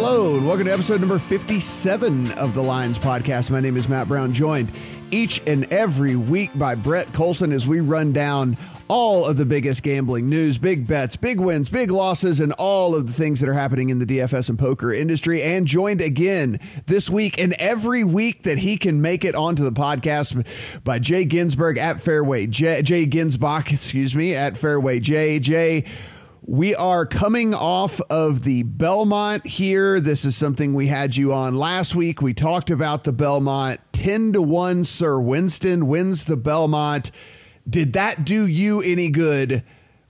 Hello, and welcome to episode number 57 of the Lines Podcast. My name is Matt Brown, joined each and every week by Brett Colson as we run down all of the biggest gambling news, big bets, big wins, big losses, and all of the things that are happening in the DFS and poker industry. And joined again this week and every week that he can make it onto the podcast by Jay Ginsburg at Fairway, Jay, Jay Ginsbach, excuse me, at Fairway Jay. Jay, we are coming off of the Belmont here. This is something we had you on last week. We talked about the Belmont 10 to 1. Sir Winston wins the Belmont. Did that do you any good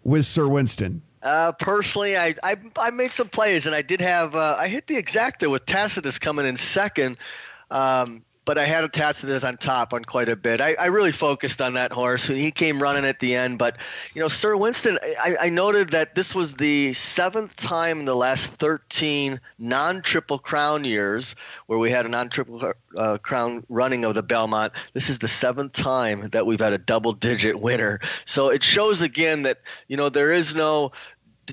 with Sir Winston? Uh, personally, I, I, I made some plays and I did have uh, I hit the exacta with Tacitus coming in second. Um, but I had a Tacitus on top on quite a bit. I, I, really focused on that horse. He came running at the end, but you know, Sir Winston. I, I noted that this was the seventh time in the last 13 non-triple crown years where we had a non-triple uh, crown running of the Belmont. This is the seventh time that we've had a double-digit winner. So it shows again that you know there is no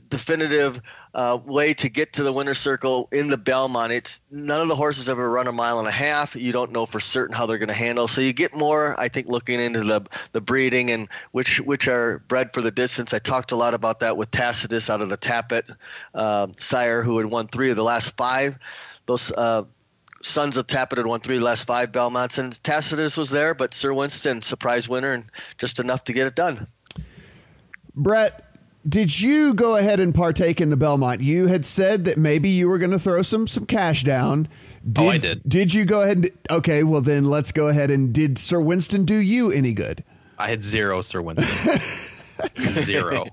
definitive uh, way to get to the winner's circle in the Belmont. It's none of the horses ever run a mile and a half. You don't know for certain how they're going to handle. So you get more, I think, looking into the the breeding and which which are bred for the distance. I talked a lot about that with Tacitus out of the Tapit uh, sire, who had won three of the last five. Those uh, sons of Tapit had won three last five Belmonts, and Tacitus was there, but Sir Winston, surprise winner, and just enough to get it done. Brett, did you go ahead and partake in the Belmont? You had said that maybe you were going to throw some some cash down. Did, oh, I did. Did you go ahead and okay? Well, then let's go ahead and did Sir Winston do you any good? I had zero Sir Winston. zero.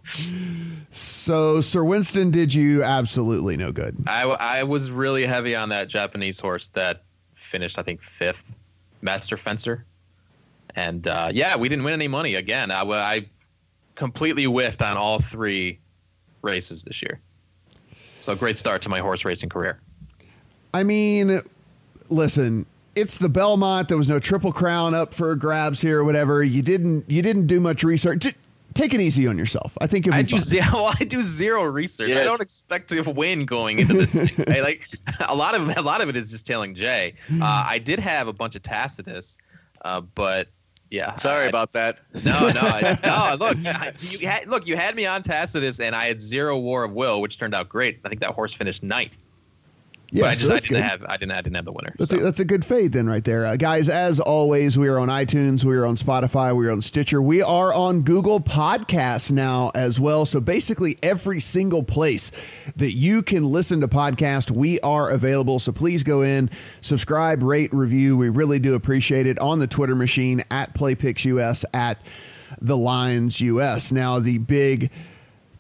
So Sir Winston did you absolutely no good. I I was really heavy on that Japanese horse that finished I think fifth, Master Fencer, and uh, yeah, we didn't win any money again. I, I completely whiffed on all three races this year. So great start to my horse racing career. I mean, listen, it's the Belmont. There was no triple crown up for grabs here or whatever. You didn't you didn't do much research. take it easy on yourself. I think you'll be I do zero. Well, I do zero research. Yes. I don't expect to win going into this. thing. I, like a lot of a lot of it is just telling Jay. Uh, I did have a bunch of Tacitus, uh, but yeah. Sorry I, about that. No, no, no. Look, you had look. You had me on Tacitus, and I had zero War of Will, which turned out great. I think that horse finished ninth. Yeah, I just so I didn't good. have I didn't I didn't have the winner. That's, so. a, that's a good fade then right there, uh, guys. As always, we are on iTunes, we are on Spotify, we are on Stitcher, we are on Google Podcasts now as well. So basically, every single place that you can listen to podcast, we are available. So please go in, subscribe, rate, review. We really do appreciate it on the Twitter machine at PlayPixUS at the Lines US. Now the big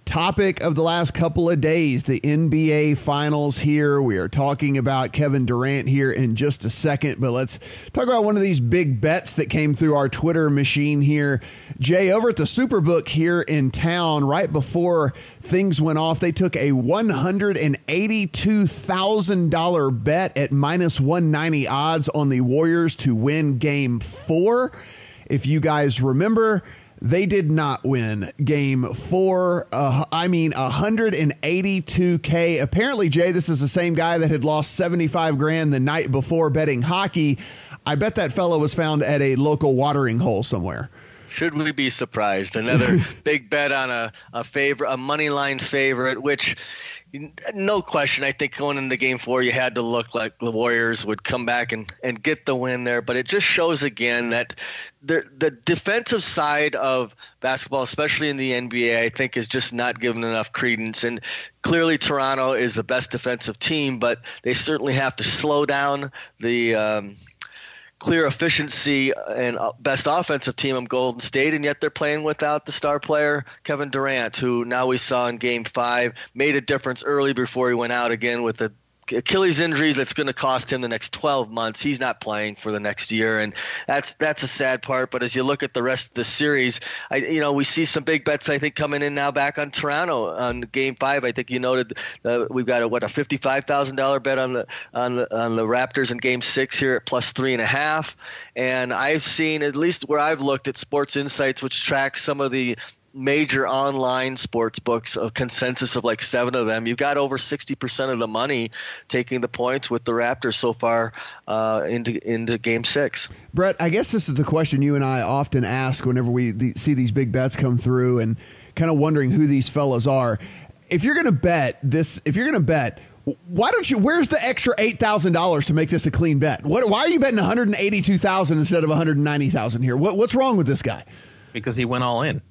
topic of the last couple of days the NBA Finals here. We are talking about Kevin Durant here in just a second, but let's talk about one of these big bets that came through our Twitter machine here. Jay, over at the Superbook here in town, right before things went off, they took a $182,000 bet at minus 190 odds on the Warriors to win game four. If you guys remember, they did not win game four. Uh, I mean, 182K. Apparently, Jay, this is the same guy that had lost 75 grand the night before betting hockey. I bet that fellow was found at a local watering hole somewhere. Should we be surprised? Another big bet on a, a favorite, a money line favorite, which no question. I think going into game four, you had to look like the Warriors would come back and, and get the win there. But it just shows again that the the defensive side of basketball, especially in the NBA, I think is just not given enough credence. And clearly, Toronto is the best defensive team, but they certainly have to slow down the. Um, clear efficiency and uh, best offensive team of Golden State, and yet they're playing without the star player Kevin Durant, who now we saw in Game Five made a difference early before he went out again with the Achilles injuries that's going to cost him the next 12 months. He's not playing for the next year, and that's that's a sad part. But as you look at the rest of the series, I you know we see some big bets I think coming in now back on Toronto on Game Five. I think you noted uh, we've got a what a fifty-five thousand dollar bet on the on the on the Raptors in Game Six here at plus three and a half, and I've seen at least where I've looked at Sports Insights, which tracks some of the major online sports books, a consensus of like seven of them. You've got over 60% of the money taking the points with the Raptors so far uh, into into Game Six. Brett, I guess this is the question you and I often ask whenever we the, see these big bets come through, and kind of wondering who these fellas are. If you're going to bet this, if you're going to bet why don't you? Where's the extra eight thousand dollars to make this a clean bet? What? Why are you betting one hundred and eighty-two thousand instead of one hundred and ninety thousand here? What, what's wrong with this guy? Because he went all in.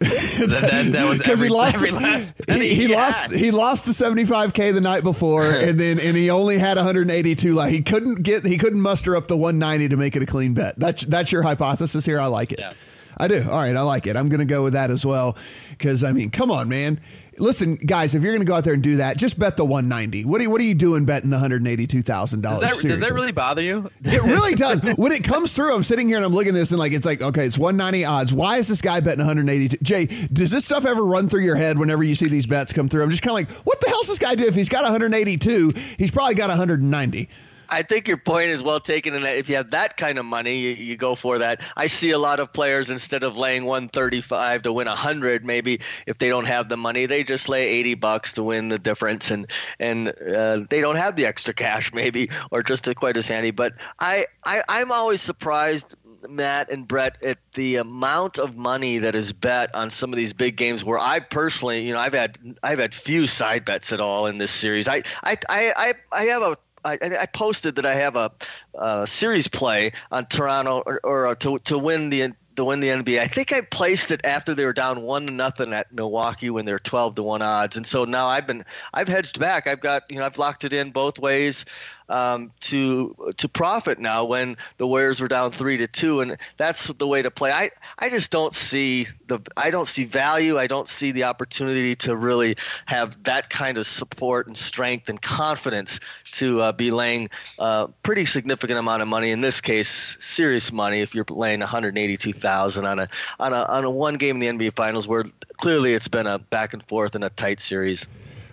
that, that, was because he lost every the, he, he lost he lost the 75k the night before and then and he only had 182 like he couldn't get he couldn't muster up the 190 to make it a clean bet. That's that's your hypothesis here? I like it. Yes. I do. All right i like it. I'm gonna go with that as well. Because i mean come on man listen, guys, if you're going to go out there and do that, just bet the 190. What are you, what are you doing betting the 182 thousand dollars? Does that really bother you? it really does. When it comes through, I'm sitting here and I'm looking at this and like it's like okay, it's 190 odds. Why is this guy betting 182? Jay, does this stuff ever run through your head whenever you see these bets come through? I'm just kind of like, what the hell's this guy do? If he's got 182, he's probably got 190. I think your point is well taken. And if you have that kind of money, you, you, go for that. I see a lot of players instead of laying 135 to win 100, maybe if they don't have the money, they just lay 80 bucks to win the difference, and and uh, they don't have the extra cash, maybe, or just quite as handy. But I, I I'm always surprised. Matt and Brett, at the amount of money that is bet on some of these big games, where I personally, you know, I've had I've had few side bets at all in this series. I I I I have a I, I, posted that I have a, a series play on Toronto or, or, uh, to to win the to win the NBA. I think I placed it after they were down one to nothing at Milwaukee when they're twelve to one odds, and so now I've been I've hedged back. I've got you know I've locked it in both ways um, to to profit now when the Warriors were down three to two, and that's the way to play. I I just don't see the I don't see value. I don't see the opportunity to really have that kind of support and strength and confidence to uh, be laying a pretty significant amount of money. In this case, serious money. If you're laying 182,000 on a on a on a one game in the NBA Finals, where clearly it's been a back and forth and a tight series.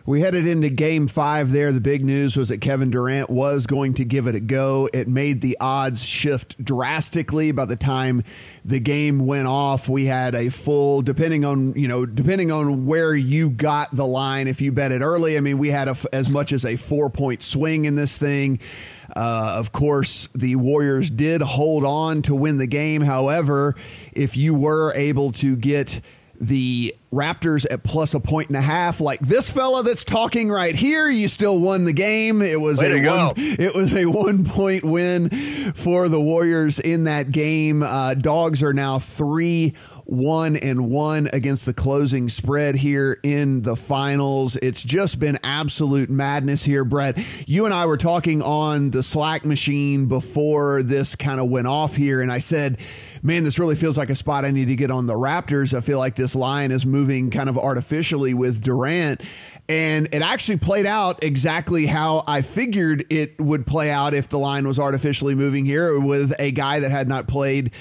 We headed into game five there. The big news was that Kevin Durant was going to give it a go. It made the odds shift drastically by the time the game went off. We had a full, depending on, you know, depending on where you got the line, if you bet it early, I mean, we had a, as much as a four point swing in this thing. Uh, of course, the Warriors did hold on to win the game. However, if you were able to get the Raptors at plus a point and a half. Like this fella that's talking right here, you still won the game. It was Way a one, it was a one point win for the Warriors in that game. Uh, dogs are now three one and one against the closing spread here in the finals. It's just been absolute madness here, Brett. You and I were talking on the Slack machine before this kind of went off here, and I said, man, this really feels like a spot I need to get on the Raptors. I feel like this line is moving kind of artificially with Durant. And it actually played out exactly how I figured it would play out if the line was artificially moving here with a guy that had not played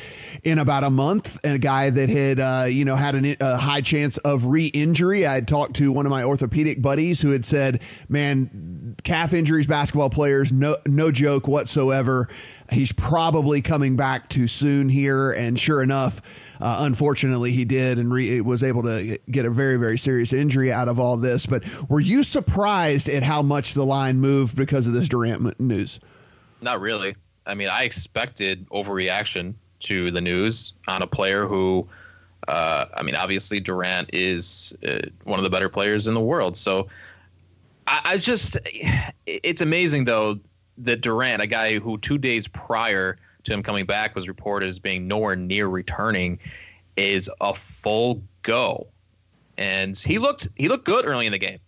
in about a month and a guy that had, uh, you know, had an, a high chance of re injury. I had talked to one of my orthopedic buddies who had said, man, calf injuries, basketball players, no, no joke whatsoever. He's probably coming back too soon here. And sure enough, uh, unfortunately, he did and re- was able to get a very, very serious injury out of all this. But were you surprised at how much the line moved because of this Durant news? Not really. I mean, I expected overreaction to the news on a player who, uh, I mean, obviously Durant is uh, one of the better players in the world. So I, I just, it's amazing though that Durant, a guy who two days prior to him coming back was reported as being nowhere near returning, is a full go. And he looked he looked good early in the game,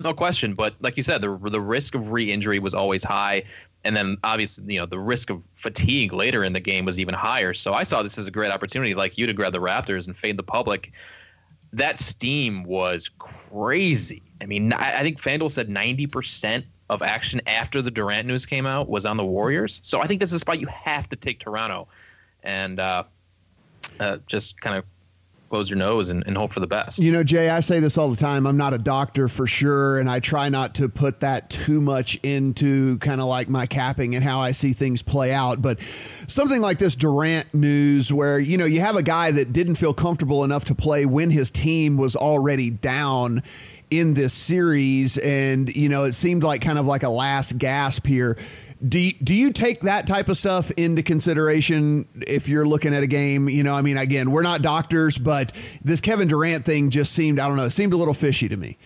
no question. But like you said, the the risk of re-injury was always high, and then obviously you know the risk of fatigue later in the game was even higher. So I saw this as a great opportunity, like you, to grab the Raptors and fade the public. That steam was crazy. I mean, I, I think FanDuel said ninety percent of action after the Durant news came out was on the Warriors. So I think this is a spot you have to take Toronto, and uh, uh, just kind of close your nose and, and, hope for the best. You know, Jay, I say this all the time. I'm not a doctor for sure, and I try not to put that too much into kind of like my capping and how I see things play out. But something like this Durant news, where, you know, you have a guy that didn't feel comfortable enough to play when his team was already down in this series, and, you know, it seemed like kind of like a last gasp here do you, do you take that type of stuff into consideration if you're looking at a game? You know, I mean, again, we're not doctors, but this Kevin Durant thing just seemed, I don't know, it seemed a little fishy to me.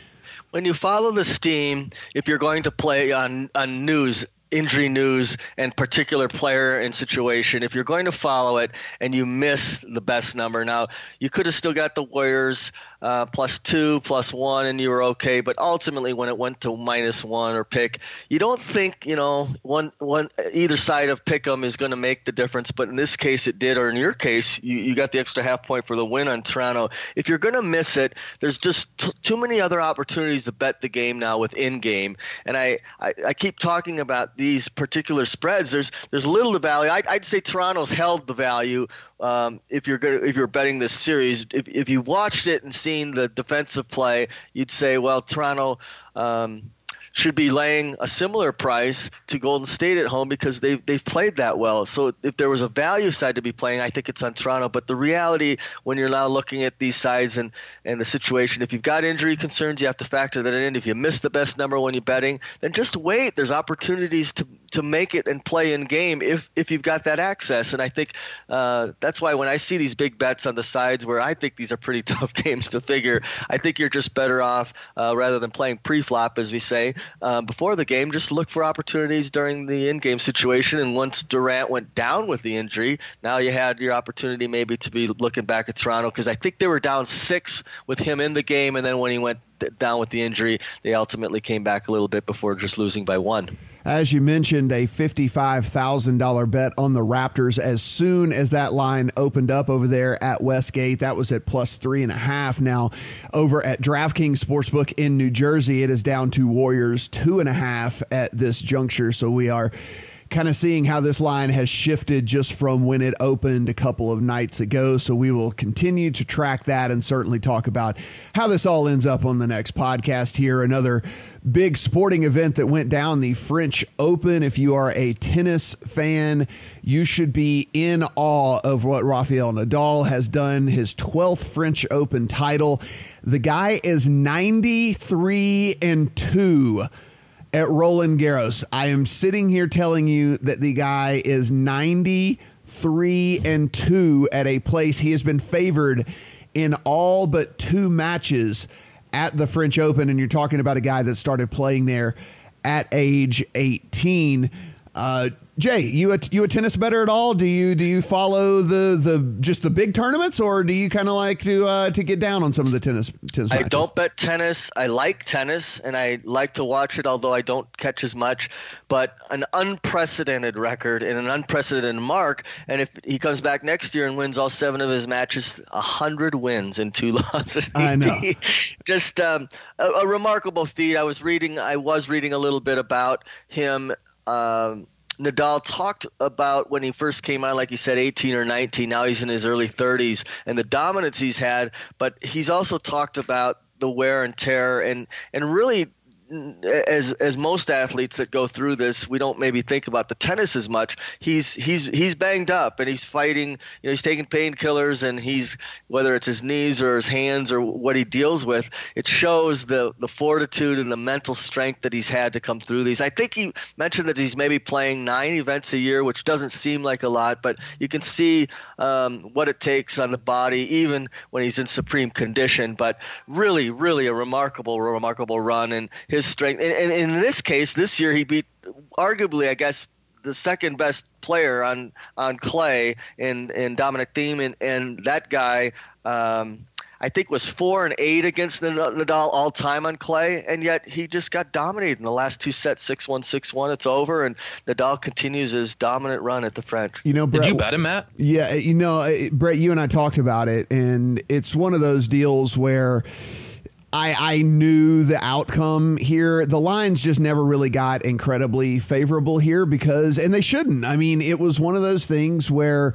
When you follow the steam, if you're going to play on, on news, injury news and particular player and situation, if you're going to follow it and you miss the best number, now you could have still got the Warriors uh, plus two, plus one, and you were okay. But ultimately, when it went to minus one or pick, you don't think you know one one either side of pick 'em is going to make the difference. But in this case, it did. Or in your case, you, you got the extra half point for the win on Toronto. If you're going to miss it, there's just t- too many other opportunities to bet the game now with in game. And I, I, I keep talking about these particular spreads. There's there's little to value. I, I'd say Toronto's held the value um, if you're if you're betting this series, if, if you watched it and seen the defensive play, you'd say, well, Toronto um, should be laying a similar price to Golden State at home because they've they've played that well. So if there was a value side to be playing, I think it's on Toronto. But the reality, when you're now looking at these sides and and the situation, if you've got injury concerns, you have to factor that in. If you miss the best number when you're betting, then just wait. There's opportunities to to make it and play in game if if you've got that access. And I think uh, that's why when I see these big bets on the sides where I think these are pretty tough games to figure, I think you're just better off uh, rather than playing pre-flop, as we say, um, before the game, just look for opportunities during the in-game situation. And once Durant went down with the injury, now you had your opportunity maybe to be looking back at Toronto because I think they were down six with him in the game, and then when he went down with the injury, they ultimately came back a little bit before just losing by one as you mentioned, a $55,000 bet on the Raptors as soon as that line opened up over there at Westgate. That was at plus three and a half. Now, over at DraftKings Sportsbook in New Jersey, it is down to Warriors two and a half at this juncture. So we are kind of seeing how this line has shifted just from when it opened a couple of nights ago. So we will continue to track that and certainly talk about how this all ends up on the next podcast here. Another big sporting event that went down the French Open. If you are a tennis fan, you should be in awe of what Rafael Nadal has done, his 12th French Open title. The guy is 93 and 2 at Roland Garros. I am sitting here telling you that the guy is 93 and 2 at a place he has been favored in all but two matches at the French Open and you're talking about a guy that started playing there at age 18. Uh, Jay, you a, you a tennis better at all? Do you do you follow the the just the big tournaments, or do you kind of like to uh, to get down on some of the tennis tennis? I matches? don't bet tennis. I like tennis, and I like to watch it, although I don't catch as much. But an unprecedented record and an unprecedented mark. And if he comes back next year and wins all seven of his matches, hundred wins and two losses. I know. just um, a, a, remarkable feat. I was reading. I was reading a little bit about him. Um, Nadal talked about when he first came on, like he said, 18 or 19. Now he's in his early 30s and the dominance he's had. But he's also talked about the wear and tear and and really as as most athletes that go through this, we don't maybe think about the tennis as much. He's he's he's banged up and he's fighting. You know, he's taking painkillers and he's whether it's his knees or his hands or what he deals with. It shows the the fortitude and the mental strength that he's had to come through these. I think he mentioned that he's maybe playing nine events a year, which doesn't seem like a lot, but you can see um, what it takes on the body, even when he's in supreme condition. But really, really a remarkable, remarkable run and his his strength. And, and, in this case, this year he beat arguably, I guess, the second best player on on clay in in Dominic Thiem, and, and that guy. Um, I think was four and eight against Nadal all time on clay, and yet he just got dominated in the last two sets, six one, six one. It's over, and Nadal continues his dominant run at the French. You know, Brett, did you bet him, Matt? Yeah, you know, Brett, you and I talked about it, and it's one of those deals where I, I knew the outcome here. The lines just never really got incredibly favorable here because, and they shouldn't. I mean, it was one of those things where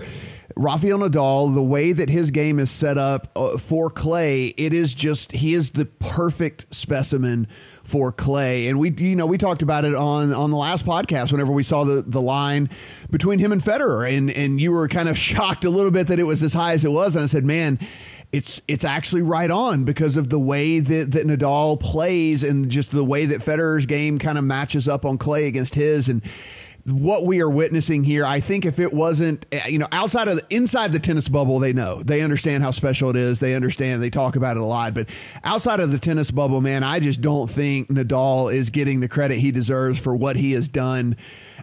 Rafael Nadal, the way that his game is set up uh, for clay, it is just he is the perfect specimen for clay. And we, you know, we talked about it on on the last podcast whenever we saw the the line between him and Federer, and and you were kind of shocked a little bit that it was as high as it was, and I said, man. It's it's actually right on because of the way that, that Nadal plays and just the way that Federer's game kind of matches up on clay against his and what we are witnessing here, I think if it wasn't, eh, you know, outside of the, inside the tennis bubble, they know, they understand how special it is. They understand, they talk about it a lot. But outside of the tennis bubble, man, I just don't think Nadal is getting the credit he deserves for what he has done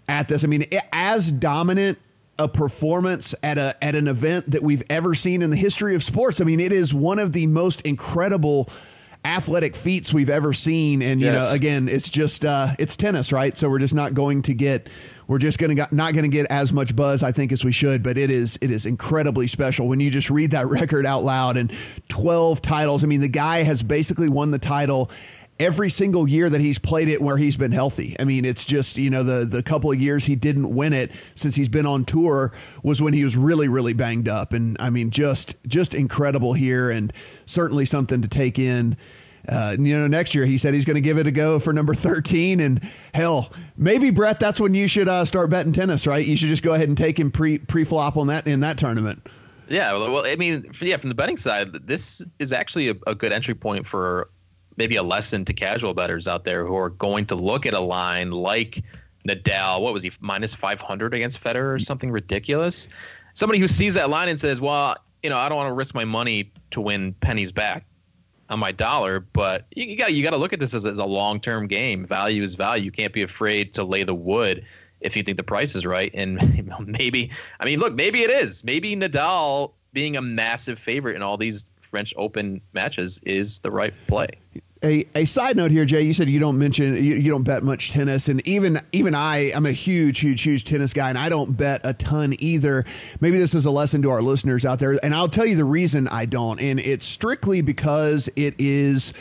at this. I mean, as dominant a performance at a at an event that we've ever seen in the history of sports. I mean, it is one of the most incredible athletic feats we've ever seen and you yes. know again it's just uh, it's tennis right so we're just not going to get we're just going to not going to get as much buzz I think as we should but it is it is incredibly special when you just read that record out loud and 12 titles I mean the guy has basically won the title every single year that he's played it where he's been healthy. I mean, it's just, you know, the the couple of years he didn't win it since he's been on tour was when he was really really banged up and I mean just just incredible here and certainly something to take in uh, you know, next year he said he's going to give it a go for number 13. And hell, maybe Brett, that's when you should uh, start betting tennis, right? You should just go ahead and take him pre pre flop on that in that tournament. Yeah, well, I mean, yeah, from the betting side, this is actually a, a good entry point for maybe a lesson to casual bettors out there who are going to look at a line like Nadal. What was he minus 500 against Federer or something ridiculous? Somebody who sees that line and says, "Well, you know, I don't want to risk my money to win pennies back on my dollar." But you, got you got to look at this as, as a long term game. Value is value. You can't be afraid to lay the wood if you think the price is right. And maybe, I mean, look, maybe it is. Maybe Nadal being a massive favorite in all these French Open matches is the right play. A, a side note here, Jay. You said you don't mention you, you don't bet much tennis, and even even I, I'm a huge, huge, huge tennis guy, and I don't bet a ton either. Maybe this is a lesson to our listeners out there, and I'll tell you the reason I don't, and it's strictly because it is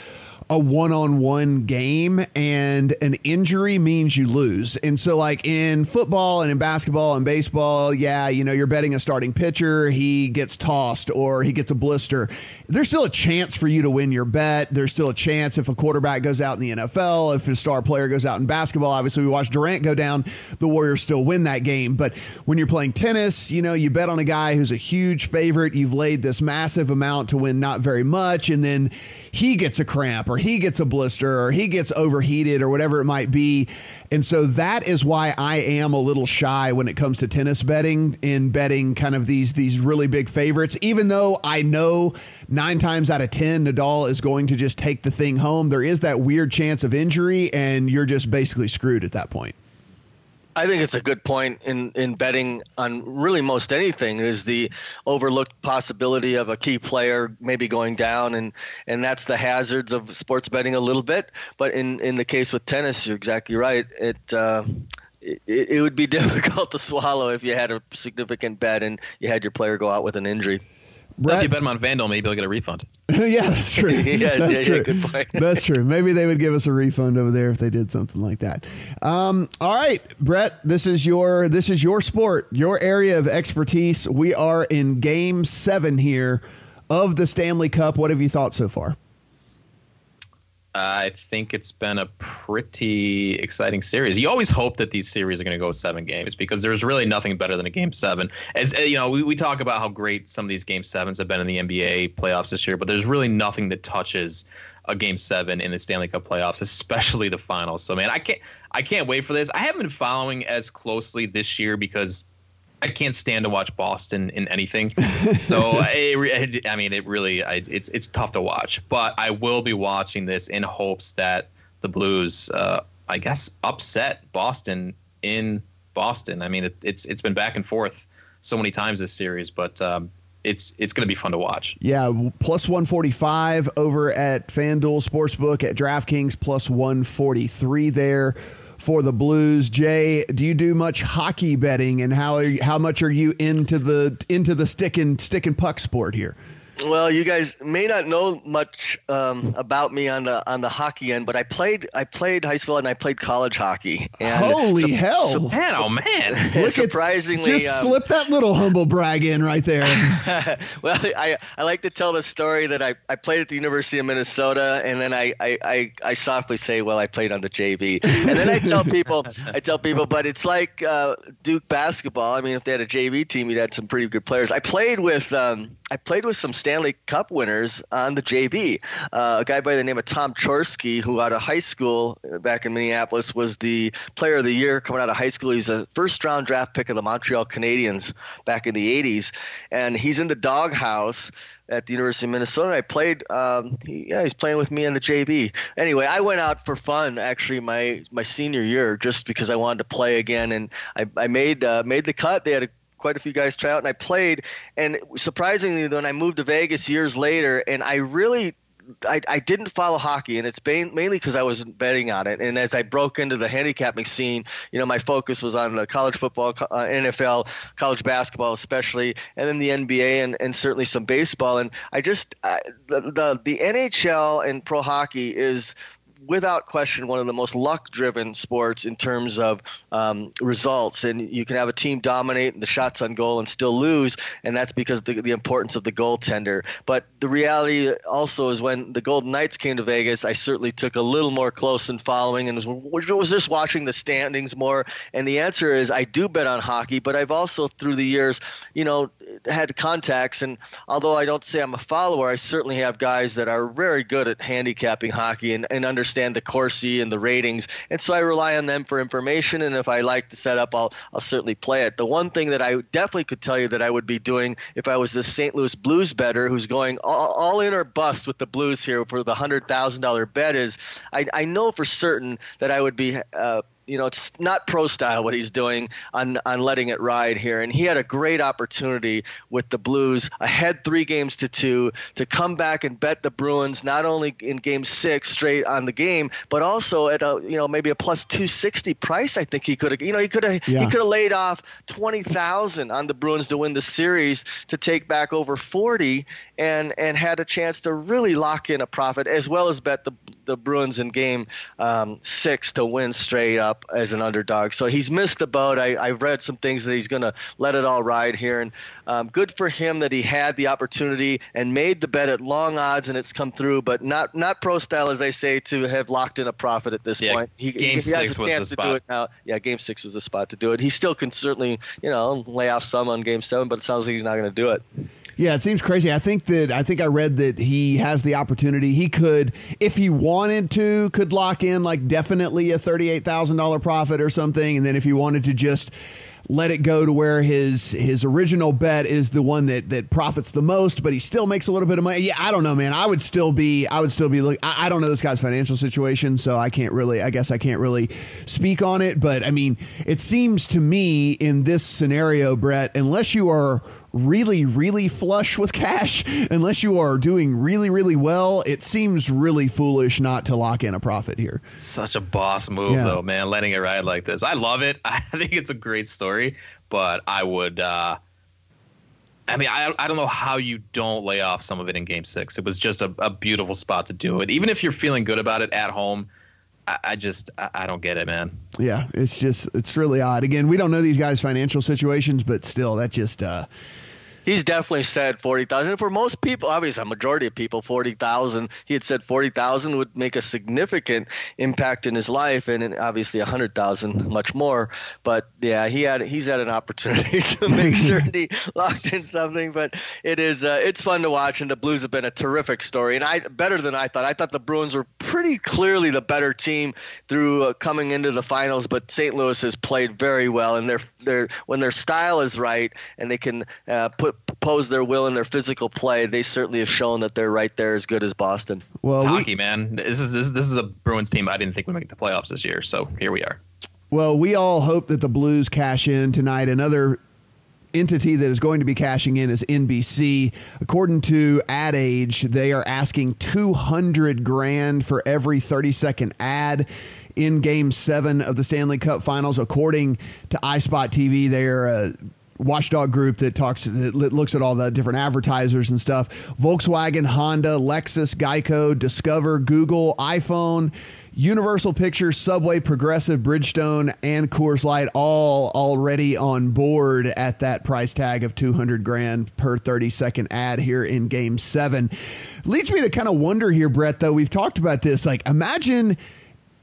a one-on-one game and an injury means you lose. And so like in football and in basketball and baseball, yeah, you know, you're betting a starting pitcher, he gets tossed or he gets a blister. There's still a chance for you to win your bet. There's still a chance if a quarterback goes out in the NFL, if a star player goes out in basketball. Obviously, we watched Durant go down, the Warriors still win that game. But when you're playing tennis, you know, you bet on a guy who's a huge favorite. You've laid this massive amount to win not very much and then he gets a cramp or he gets a blister or he gets overheated or whatever it might be. And so that is why I am a little shy when it comes to tennis betting in betting kind of these these really big favorites. Even though I know nine times out of ten Nadal is going to just take the thing home, there is that weird chance of injury, and you're just basically screwed at that point. I think it's a good point in, in betting on really most anything is the overlooked possibility of a key player maybe going down and and that's the hazards of sports betting a little bit. But in, in the case with tennis, you're exactly right. It, uh, it it would be difficult to swallow if you had a significant bet and you had your player go out with an injury. Brett, if you bet him on Vandal, maybe he'll get a refund. yeah, that's true. yeah, that's yeah, true. Yeah, that's true. Maybe they would give us a refund over there if they did something like that. Um, all right, Brett, this is your this is your sport, your area of expertise. We are in Game Seven here of the Stanley Cup. What have you thought so far? I think it's been a pretty exciting series. You always hope that these series are going to go seven games because there's really nothing better than a game seven. As eh, you know, we, we talk about how great some of these game sevens have been in the NBA playoffs this year, but there's really nothing that touches a game seven in the Stanley Cup playoffs, especially the finals. So man, I can't I can't wait for this. I haven't been following as closely this year because I can't stand to watch Boston in anything. so I, I mean, it really I, it's it's tough to watch. But I will be watching this in hopes that the Blues, uh, I guess, upset Boston in Boston. I mean, it, it's it's been back and forth so many times this series, but um, it's it's going to be fun to watch. Yeah, plus 145 over at FanDuel Sportsbook at DraftKings, plus 143 there for the Blues. Jay, do you do much hockey betting, and how you, how much are you into the into the stick and stick and puck sport here? Well, you guys may not know much um, about me on the on the hockey end, but I played I played high school and I played college hockey. And Holy su- hell! Su- man, oh man! Look surprisingly, at, just um, slip that little humble brag in right there. well, I I like to tell the story that I, I played at the University of Minnesota, and then I, I, I, I softly say, well, I played on the JV, and then I tell people I tell people, but it's like uh, Duke basketball. I mean, if they had a JV team, you'd had some pretty good players. I played with um, I played with some Stanley Cup winners on the JV. Uh, a guy by the name of Tom Chorske, who out of high school back in Minneapolis was the player of the year coming out of high school. He's a first round draft pick of the Montreal Canadiens back in the 80s. And he's in the doghouse at the University of Minnesota. I played. Um, he, yeah, he's playing with me in the JV. Anyway, I went out for fun actually my my senior year just because I wanted to play again, and I, I made uh, made the cut. They had a quite a few guys try out, and I played. And surprisingly, when I moved to Vegas years later, and I really I, I didn't follow hockey, and it's mainly because I wasn't betting on it. And as I broke into the handicapping scene, you know, my focus was on the college football, uh, NFL, college basketball, especially, and then the NBA, and, and certainly some baseball. And I just uh, the, the the NHL and pro hockey is without question one of the most luck driven sports in terms of um, results. And you can have a team dominate the shots on goal and still lose, and that's because the, the importance of the goaltender. But the reality also is when the Golden Knights came to Vegas, I certainly took a little more close in following and was, was just watching the standings more. And the answer is I do bet on hockey, but I've also through the years, you know, had contacts. And although I don't say I'm a follower, I certainly have guys that are very good at handicapping hockey and, and understand understand the Corsi and the ratings, and so I rely on them for information. And if I like the setup, I'll I'll certainly play it. The one thing that I definitely could tell you that I would be doing if I was the St. Louis Blues better, who's going all, all in or bust with the Blues here for the hundred thousand dollar bet, is I I know for certain that I would be uh, you know, it's not pro style what he's doing on on letting it ride here. And he had a great opportunity with the Blues ahead three games to two to come back and bet the Bruins not only in Game Six straight on the game, but also at a you know maybe a plus two sixty price. I think he could have you know he could have yeah. he could have laid off twenty thousand on the Bruins to win the series to take back over forty and and had a chance to really lock in a profit as well as bet the the Bruins in Game um, Six to win straight up up as an underdog. So he's missed the boat. I, I read some things that he's going to let it all ride here. And um, good for him that he had the opportunity and made the bet at long odds and it's come through, but not not pro style, as I say, to have locked in a profit at this yeah, point. He, game he, six was the spot. now. Yeah, game six was the spot to do it. He still can certainly, you know, lay off some on game seven, but it sounds like he's not going to do it. Yeah, it seems crazy. I think that I think I read that he has the opportunity. He could, if he wanted to, could lock in like definitely a thirty-eight thousand dollar profit or something, and then if he wanted to just let it go to where his his original bet is the one that that profits the most, but he still makes a little bit of money. Yeah, I don't know, man. I would still be I would still be look. I, I don't know this guy's financial situation, so I can't really. I guess I can't really speak on it. But I mean, it seems to me in this scenario, Brett, unless you are really, really flush with cash, unless you are doing really, really well, it seems really foolish not to lock in a profit here. Such a boss move, yeah. though, man, letting it ride like this. I love it. I think it's a great story, but I would. Uh, I mean, I, I don't know how you don't lay off some of it in game six. It was just a, a beautiful spot to do it. Even if you're feeling good about it at home, I, I just I don't get it, man. Yeah, it's just it's really odd. Again, we don't know these guys' financial situations, but still, that just uh, he's definitely said 40,000. For most people, obviously a majority of people, 40,000, he had said 40,000 would make a significant impact in his life and obviously 100,000 much more. But yeah, he had he's had an opportunity to make sure he locked in something, but it is uh, it's fun to watch and the Blues have been a terrific story and I better than I thought. I thought the Bruins were pretty clearly the better team through uh, coming into the finals, but St. Louis has played very well and they're they're when their style is right and they can uh, put pose their will and their physical play, they certainly have shown that they're right there as good as Boston. Well, it's hockey, man. This is this, this is a Bruins team I didn't think would make the playoffs this year. So here we are. Well, we all hope that the Blues cash in tonight. Another entity that is going to be cashing in is NBC. According to Ad Age, they are asking 200 grand for every 30 second ad in game 7 of the Stanley Cup Finals according to iSpot TV. They are uh, watchdog group that talks that looks at all the different advertisers and stuff. Volkswagen, Honda, Lexus, Geico, Discover, Google, iPhone, Universal Pictures, Subway, Progressive, Bridgestone, and Coors Light all already on board at that price tag of 200 grand per 30 second ad here in game 7. Leads me to kind of wonder here Brett though. We've talked about this like imagine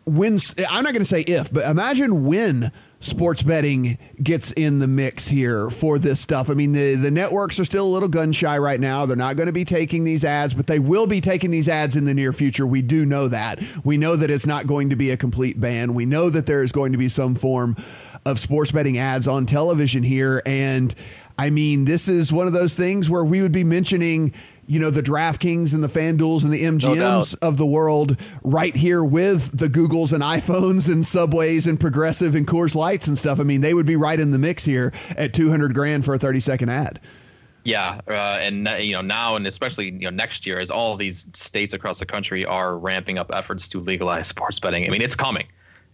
when I'm not going to say if, but imagine when sports betting gets in the mix here for this stuff. I mean, the, the networks are still a little gun shy right now. They're not going to be taking these ads, but they will be taking these ads in the near future. We do know that. We know that it's not going to be a complete ban. We know that there is going to be some form of sports betting ads on television here. And I mean, this is one of those things where we would be mentioning you know, the DraftKings and the FanDuels and the MGMs no of the world right here with the Googles and iPhones and Subways and Progressive and Coors Lights and stuff. I mean, they would be right in the mix here at 200 grand for a 30 second ad. Yeah, uh, and you know now and especially you know next year, as all these states across the country are ramping up efforts to legalize sports betting. I mean, it's coming.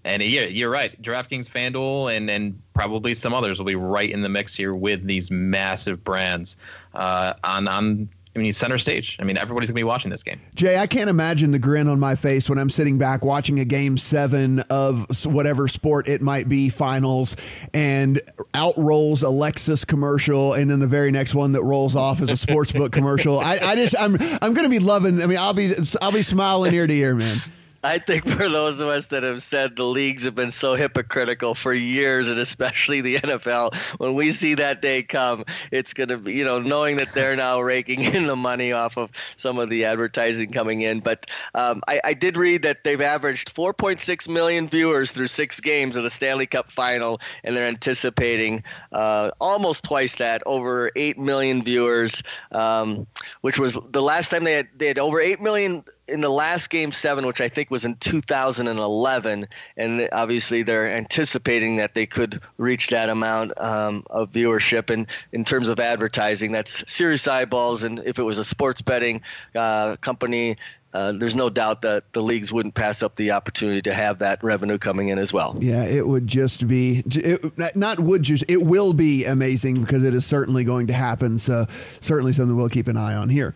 And yeah, you're right. DraftKings, FanDuel, and and probably some others will be right in the mix here with these massive brands uh, on on I mean, he's center stage. I mean, everybody's going to be watching this game. Jay, I can't imagine the grin on my face when I'm sitting back watching a game seven of whatever sport it might be, finals, and out rolls a Lexus commercial, and then the very next one that rolls off is a sports book commercial. I, I just, I'm, I'm going to be loving. I mean, I'll be, I'll be smiling ear to ear, man. I think for those of us that have said the leagues have been so hypocritical for years, and especially the NFL, when we see that day come, it's going to be, you know, knowing that they're now raking in the money off of some of the advertising coming in. But um, I, I, did read that they've averaged 4.6 million viewers through six games of the Stanley Cup final, and they're anticipating uh, almost twice that, over 8 million viewers, um, which was the last time they had, they had over 8 million in the last game seven, which I think was in 2011, and obviously they're anticipating that they could reach that amount um, of viewership. And in terms of advertising, that's serious eyeballs. And if it was a sports betting uh, company, uh, there's no doubt that the leagues wouldn't pass up the opportunity to have that revenue coming in as well. Yeah, it would just be it, not would just it will be amazing because it is certainly going to happen. So certainly something we'll keep an eye on here.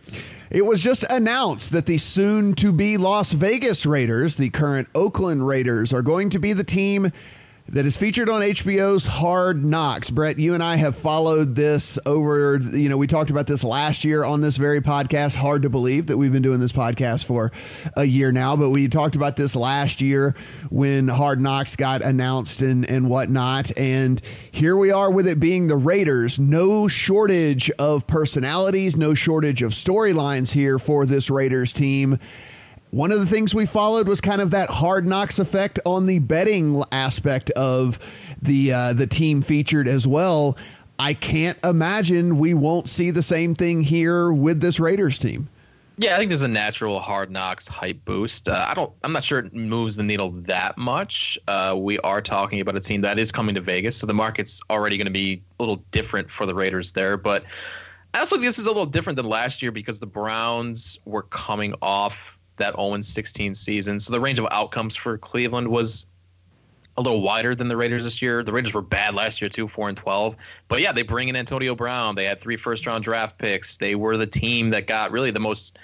It was just announced that the soon to be Las Vegas Raiders, the current Oakland Raiders, are going to be the team that is featured on HBO's Hard Knocks. Brett, you and I have followed this over, you know, we talked about this last year on this very podcast. Hard to believe that we've been doing this podcast for a year now, but we talked about this last year when Hard Knocks got announced and, and whatnot. And here we are with it being the Raiders. No shortage of personalities, no shortage of storylines here for this Raiders team. One of the things we followed was kind of that hard knocks effect on the betting aspect of the uh, the team featured as well. I can't imagine we won't see the same thing here with this Raiders team. Yeah, I think there's a natural hard knocks hype boost. Uh, I don't. I'm not sure it moves the needle that much. Uh, we are talking about a team that is coming to Vegas, so the market's already going to be a little different for the Raiders there. But I also think this is a little different than last year because the Browns were coming off that 0 16 season. So the range of outcomes for Cleveland was a little wider than the Raiders this year. The Raiders were bad last year too, four and twelve. But yeah, they bring in Antonio Brown. They had three first round draft picks. They were the team that got really the most,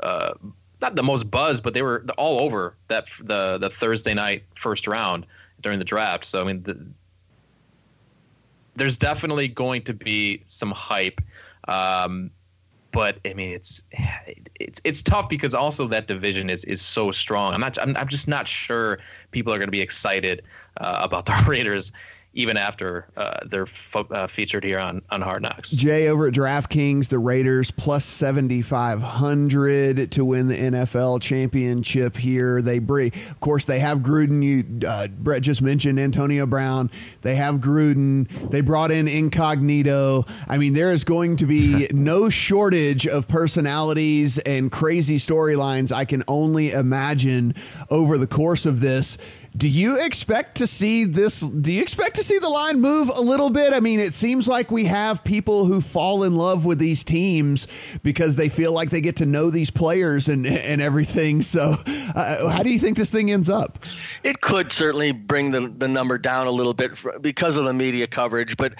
uh, not the most buzz, but they were all over that the the Thursday night first round during the draft. So I mean, the, there's definitely going to be some hype. Um, but I mean, it's it's it's tough because also that division is is so strong. I'm not I'm, I'm just not sure people are going to be excited uh, about the Raiders even after uh, they're fo- uh, featured here on, on Hard Knocks. Jay over at DraftKings, the Raiders plus 7,500 to win the NFL championship here. They bring, of course, they have Gruden. You, uh, Brett just mentioned Antonio Brown. They have Gruden. They brought in Incognito. I mean, there is going to be no shortage of personalities and crazy storylines I can only imagine over the course of this Do you expect to see this? Do you expect to see the line move a little bit? I mean, it seems like we have people who fall in love with these teams because they feel like they get to know these players and and everything. So, uh, how do you think this thing ends up? It could certainly bring the the number down a little bit because of the media coverage, but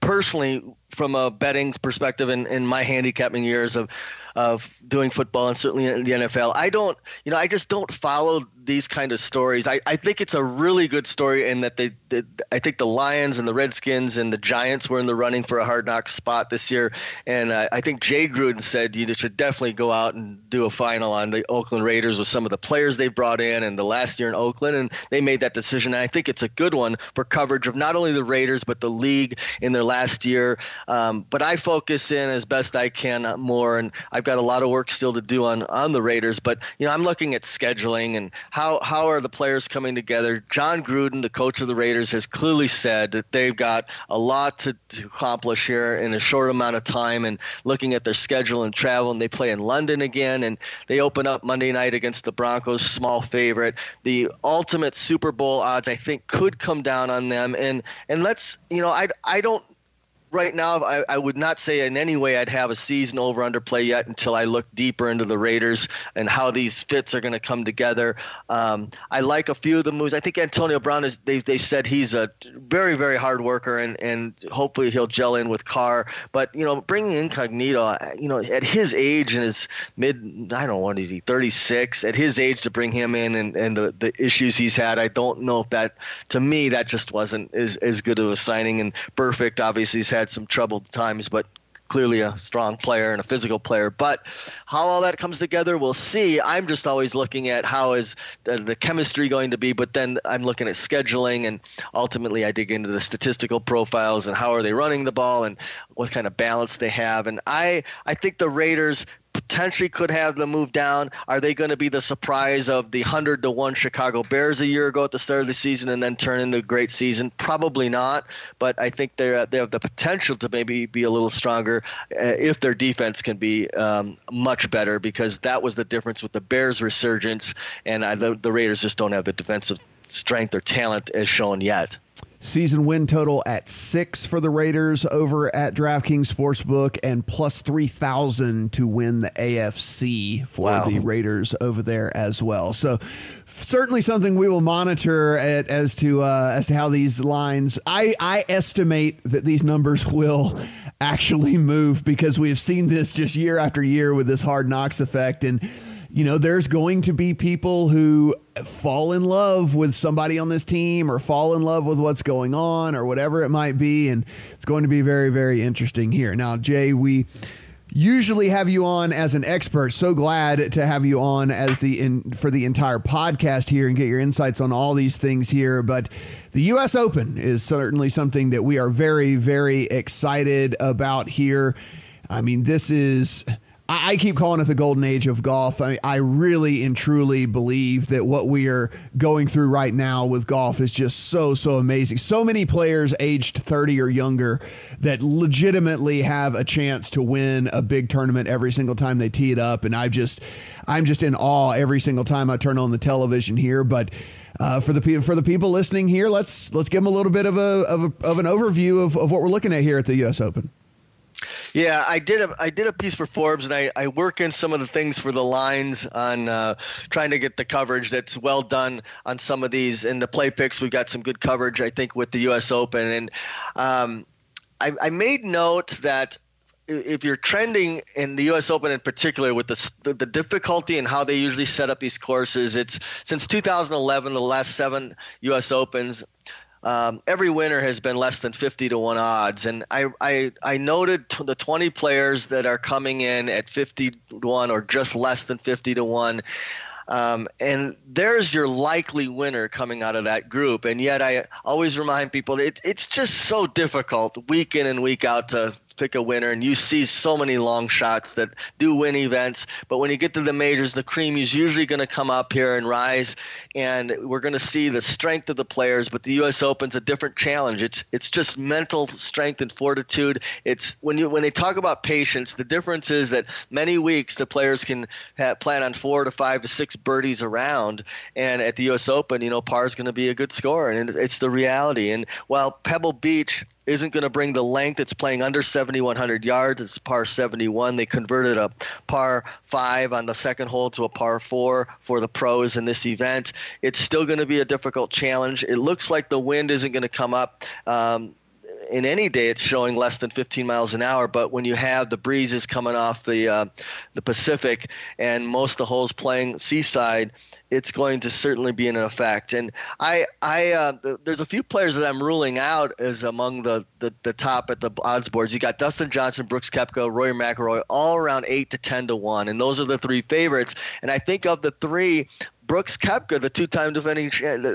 personally, from a betting perspective, in, in my handicapping years of of doing football and certainly in the NFL. I don't, you know, I just don't follow these kind of stories. I, I think it's a really good story in that they, they, I think the Lions and the Redskins and the Giants were in the running for a hard knock spot this year. And uh, I think Jay Gruden said you should definitely go out and do a final on the Oakland Raiders with some of the players they brought in and the last year in Oakland. And they made that decision. And I think it's a good one for coverage of not only the Raiders, but the league in their last year. Um, but I focus in as best I can more. And I've got a lot of work still to do on, on the Raiders. But, you know, I'm looking at scheduling and how how are the players coming together? Jon Gruden, the coach of the Raiders, has clearly said that they've got a lot to, to accomplish here in a short amount of time. And looking at their schedule and travel, and they play in London again, and they open up Monday night against the Broncos, small favorite. The ultimate Super Bowl odds, I think, could come down on them. And and let's you know, I I don't right now, I, I, would not say in any way I'd have a season over under play yet until I look deeper into the Raiders and how these fits are going to come together. Um, I like a few of the moves. I think Antonio Brown is. They they said he's a very very hard worker and and hopefully he'll gel in with Carr. But you know, bringing Incognito, you know, at his age and his mid, I don't know what is he, 36. At his age to bring him in and and the the issues he's had, I don't know if that to me that just wasn't as as good of a signing. And Burfict obviously he's had some troubled times, but clearly a strong player and a physical player. But how all that comes together, we'll see. I'm just always looking at how is the, the, chemistry going to be, but then I'm looking at scheduling, and ultimately I dig into the statistical profiles and how are they running the ball and what kind of balance they have. And I I think the Raiders potentially could have them move down. Are they going to be the surprise of the 100 to 1 Chicago Bears a year ago at the start of the season and then turn into a great season? Probably not, but I think they they have the potential to maybe be a little stronger uh, if their defense can be um, much better because that was the difference with the Bears resurgence and I, the, the Raiders just don't have the defensive strength or talent as shown yet. Season win total at six for the Raiders over at DraftKings Sportsbook and plus 3,000 to win the AFC for wow. the Raiders over there as well. So, certainly something we will monitor at, as to uh, as to how these lines. I, I estimate that these numbers will actually move because we have seen this just year after year with this hard knocks effect. And you know, there's going to be people who fall in love with somebody on this team or fall in love with what's going on or whatever it might be. And it's going to be very, very interesting here. Now, Jay, we usually have you on as an expert. So glad to have you on as the in for the entire podcast here and get your insights on all these things here. But the U.S. Open is certainly something that we are very, very excited about here. I mean, this is I keep calling it the golden age of golf. I, I, really and truly believe that what we are going through right now with golf is just so, so amazing. So many players aged 30 or younger that legitimately have a chance to win a big tournament every single time they tee it up. And I just, I'm just in awe every single time I turn on the television here. But uh, for the for the people listening here, let's let's give them a little bit of a of, a, of an overview of, of what we're looking at here at the U.S. Open. Yeah, I did a I did a piece for Forbes, and I, I work in some of the things for the lines on uh, trying to get the coverage that's well done on some of these. In the play picks, we've got some good coverage, I think, with the U.S. Open, and um, I, I made note that if you're trending in the U.S. Open in particular with the, the, the difficulty and how they usually set up these courses, it's since 2011, the last seven U.S. Opens, um, every winner has been less than 50 to 1 odds. And I, I, I noted t- the 20 players that are coming in at 50 to 1 or just less than 50 to 1. Um, and there's your likely winner coming out of that group. And yet, I always remind people it, it's just so difficult week in and week out to pick a winner, and you see so many long shots that do win events. But when you get to the majors, the cream is usually going to come up here and rise, and we're going to see the strength of the players. But the U.S. Open's a different challenge. It's it's just mental strength and fortitude. It's when you when they talk about patience, the difference is that many weeks the players can have, plan on four to five to six birdies around, and at the U.S. Open, you know, par is going to be a good score, and it's the reality. And while Pebble Beach isn't going to bring the length. It's playing under 7,100 yards. It's par 71. They converted a par five on the second hole to a par four for the pros in this event. It's still going to be a difficult challenge. It looks like the wind isn't going to come up. Um, in any day it's showing less than 15 miles an hour but when you have the breezes coming off the uh, the Pacific and most of the holes playing seaside it's going to certainly be an effect. And I, I, uh, there's a few players that I'm ruling out as among the, the, the top at the odds boards. You got Dustin Johnson, Brooks Koepka, Rory McIlroy, all around eight to ten to one, and those are the three favorites. And I think of the three, Brooks Koepka, the two-time defending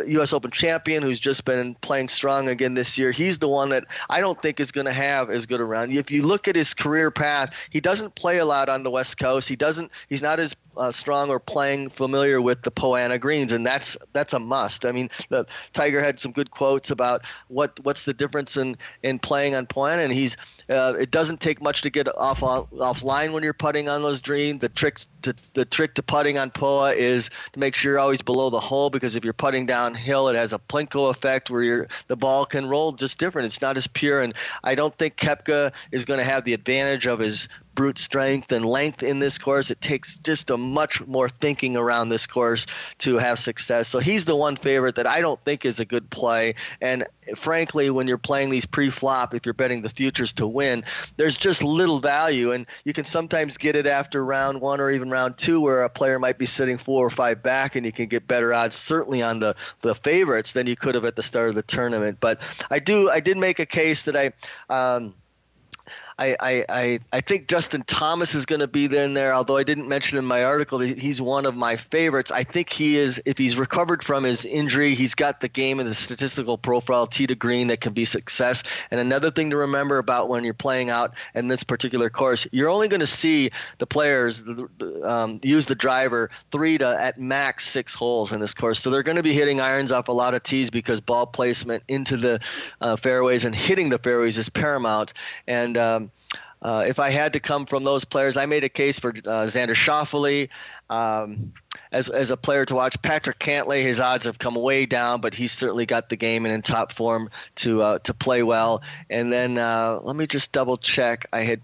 U.S. Open champion, who's just been playing strong again this year, he's the one that I don't think is going to have as good a run. If you look at his career path, he doesn't play a lot on the West Coast. He doesn't. He's not as uh, strong or playing familiar with the Poa annua greens, and that's that's a must. I mean, the Tiger had some good quotes about what what's the difference in in playing on Poa annua, and he's uh, it doesn't take much to get off off line when you're putting on those greens. The tricks to the trick to putting on Poa is to make sure you're always below the hole because if you're putting downhill, it has a plinko effect where the ball can roll just different. It's not as pure, and I don't think Koepka is going to have the advantage of his brute strength and length in this course. It takes just a much more thinking around this course to have success. So he's the one favorite that I don't think is a good play. And frankly, when you're playing these pre-flop, if you're betting the futures to win, there's just little value, and you can sometimes get it after round one or even round two, where a player might be sitting four or five back, and you can get better odds certainly on the the favorites than you could have at the start of the tournament. But I do I did make a case that I. Um, I, I, I, think Justin Thomas is going to be in there, although I didn't mention in my article that he's one of my favorites. I think he is, if he's recovered from his injury, he's got the game and the statistical profile, tee to green, that can be success. And another thing to remember about when you're playing out in this particular course, you're only going to see the players um, use the driver three to at max six holes in this course. So they're going to be hitting irons off a lot of tees because ball placement into the uh, fairways and hitting the fairways is paramount. And um, uh, if I had to come from those players, I made a case for uh, Xander Schauffele um, as, as a player to watch. Patrick Cantlay, his odds have come way down, but he's certainly got the game and in top form to uh, to play well. And then uh, let me just double check. I had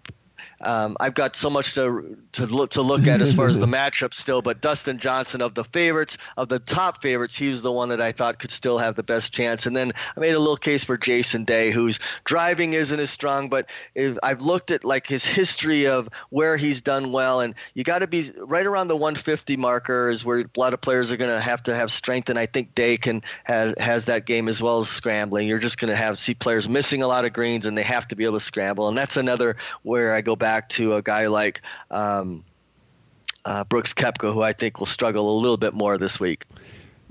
um, I've got so much to to look to look at as far as the matchup still, but Dustin Johnson of the favorites, of the top favorites, he was the one that I thought could still have the best chance. And then I made a little case for Jason Day, whose driving isn't as strong, but I've looked at like his history of where he's done well, and you got to be right around the 150 marker is where a lot of players are going to have to have strength, and I think Day can has has that game as well as scrambling. You're just going to have see players missing a lot of greens, and they have to be able to scramble, and that's another where I go back to a guy like. Um, uh, Brooks Koepka, who I think will struggle a little bit more this week.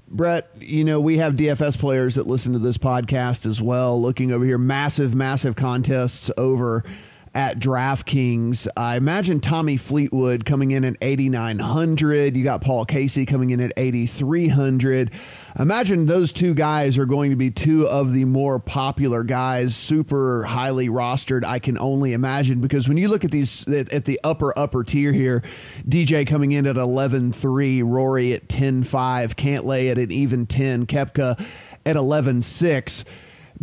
Brett, you know, we have DFS players that listen to this podcast as well, looking over here, massive, massive contests over at DraftKings. I imagine Tommy Fleetwood coming in at 8,900. You got Paul Casey coming in at 8,300. Imagine those two guys are going to be two of the more popular guys, super highly rostered. I can only imagine because when you look at these at the upper, upper tier here, DJ coming in at 11.3, Rory at 10.5, Cantlay at an even 10, Koepka at 11.6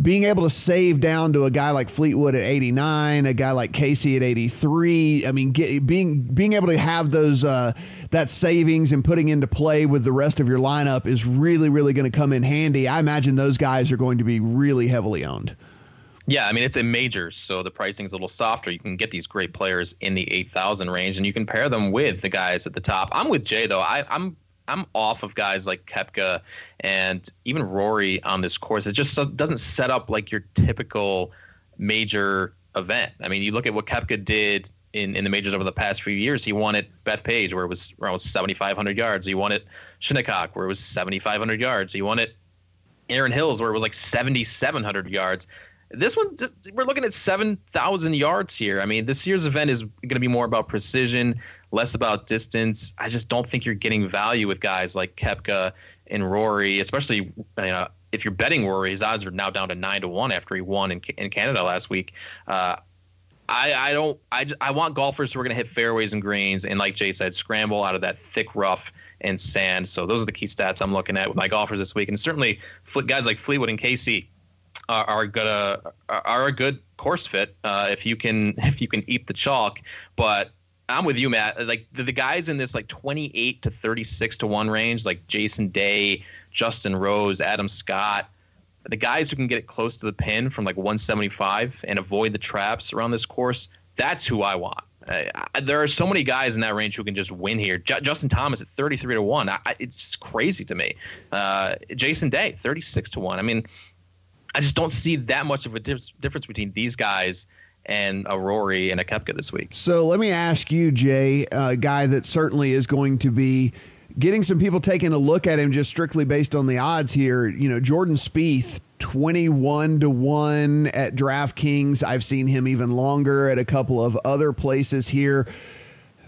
being able to save down to a guy like Fleetwood at 89, a guy like Casey at 83. I mean, get, being being able to have those uh, that savings and putting into play with the rest of your lineup is really really going to come in handy. I imagine those guys are going to be really heavily owned. Yeah, I mean it's in majors, so the pricing's a little softer. You can get these great players in the eight thousand range, and you can pair them with the guys at the top. I'm with Jay though. I, I'm I'm off of guys like Koepka and even Rory on this course. It just doesn't set up like your typical major event. I mean, you look at what Koepka did in, in the majors over the past few years. He won at Bethpage where it was around 7,500 yards. He won at Shinnecock where it was 7,500 yards. He won at Erin Hills where it was like 7,700 yards This one, we're looking at 7,000 yards here. I mean, this year's event is going to be more about precision, less about distance. I just don't think you're getting value with guys like Koepka and Rory, especially you know, if you're betting Rory. His odds are now down to nine to one after he won in, in Canada last week. Uh, I, I don't I, I want golfers who are going to hit fairways and greens and like Jay said scramble out of that thick rough and sand so those are the key stats I'm looking at with my golfers this week and certainly guys like Fleetwood and Casey are, are gonna are a good course fit uh, if you can if you can eat the chalk. But I'm with you, Matt. Like the, the guys in this like 28 to 36 to one range, like Jason Day, Justin Rose, Adam Scott. The guys who can get it close to the pin from like 175 and avoid the traps around this course, that's who I want. There are so many guys in that range who can just win here. J- Justin Thomas at 33 to 1. I, it's just crazy to me. Uh, Jason Day, 36 to 1. I mean, I just don't see that much of a difference between these guys and a Rory and a Koepka this week. So let me ask you, Jay, a guy that certainly is going to be getting some people taking a look at him just strictly based on the odds here. You know, Jordan Spieth, 21 to 1 at DraftKings. I've seen him even longer at a couple of other places here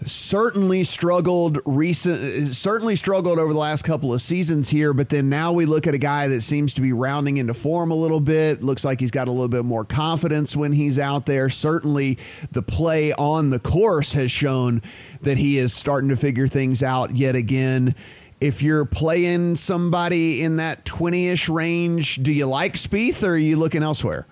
certainly struggled recent certainly struggled over the last couple of seasons here but then now we look at a guy that seems to be rounding into form a little bit. Looks like he's got a little bit more confidence when he's out there. Certainly the play on the course has shown that he is starting to figure things out yet again. If you're playing somebody in that 20ish range do you like Spieth or are you looking elsewhere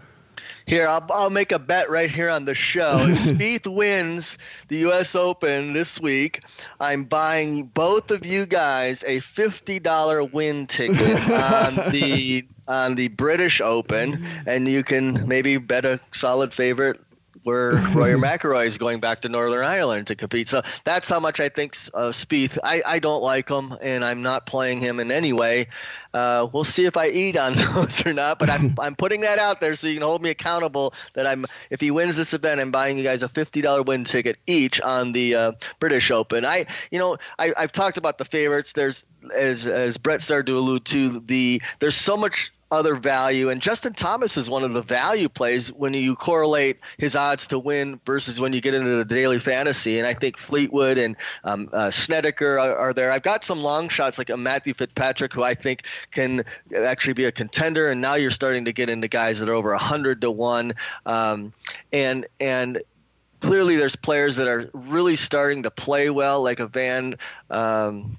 here, I'll, I'll make a bet right here on the show. If Spieth wins the U.S. Open this week, I'm buying both of you guys a fifty dollar win ticket on the on the British Open, and you can maybe bet a solid favorite where Rory McIlroy is going back to Northern Ireland to compete. So that's how much I think of Spieth. I, I don't like him, and I'm not playing him in any way. Uh, we'll see if I eat on those or not, but I'm, I'm putting that out there so you can hold me accountable that I'm if he wins this event, I'm buying you guys a fifty dollar win ticket each on the uh, British Open. I you know I, I've talked about the favorites. There's as as Brett started to allude to the there's so much other value. And Justin Thomas is one of the value plays when you correlate his odds to win versus when you get into the daily fantasy. And I think Fleetwood and um, uh, Snedeker are, are, there. I've got some long shots like a Matthew Fitzpatrick who I think can actually be a contender. And now you're starting to get into guys that are over 100 to 1. Um, and, and, Clearly, there's players that are really starting to play well, like a Van um,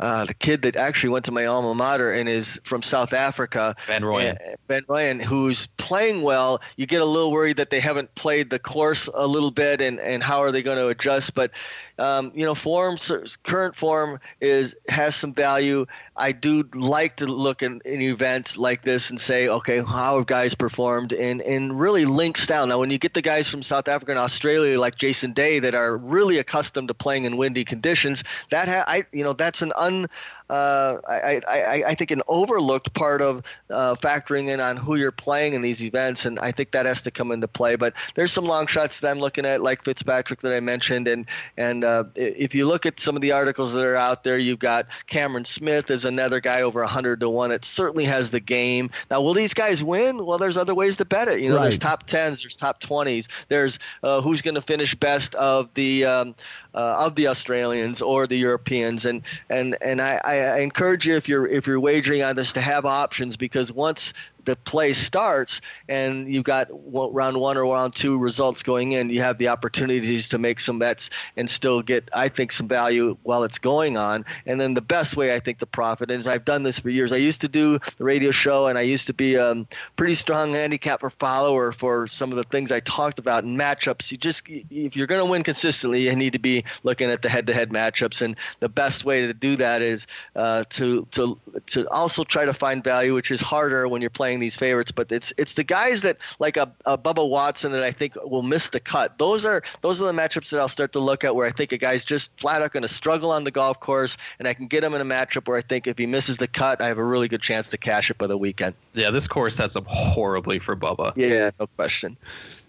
uh, the kid that actually went to my alma mater and is from South Africa, Van Rooyen. Van Rooyen, who's playing well. You get a little worried that they haven't played the course a little bit, and, and how are they going to adjust? But um, you know, form current form is has some value. I do like to look at an event like this and say, okay, how have guys performed, and and really links down. Now, when you get the guys from South Africa and Australia like Jason Day that are really accustomed to playing in windy conditions, that ha- I you know that's an un one uh, I, I, I think an overlooked part of uh, factoring in on who you're playing in these events, and I think that has to come into play. But there's some long shots that I'm looking at, like Fitzpatrick that I mentioned, and and uh, if you look at some of the articles that are out there, you've got Cameron Smith as another guy over 100 to one. It certainly has the game. Now, will these guys win? Well, there's other ways to bet it. You know, right. there's top tens, there's top 20s, there's uh, who's going to finish best of the um, uh, of the Australians or the Europeans, and and and I, I encourage you if you're if you're wagering on this to have options because once the play starts and you've got round one or round two results going in, you have the opportunities to make some bets and still get, I think, some value while it's going on. And then the best way I think to profit is I've done this for years. I used to do the radio show and I used to be a um, pretty strong handicapper follower for some of the things I talked about in matchups. You just, if you're going to win consistently, you need to be looking at the head-to-head matchups. And the best way to do that is uh, to to to also try to find value, which is harder when you're playing playing these favorites, but it's it's the guys that like a, a Bubba Watson that I think will miss the cut. Those are those are the matchups that I'll start to look at where I think a guy's just flat out going to struggle on the golf course, and I can get him in a matchup where I think if he misses the cut, I have a really good chance to cash it by the weekend. Yeah, this course sets up horribly for Bubba. Yeah, no question.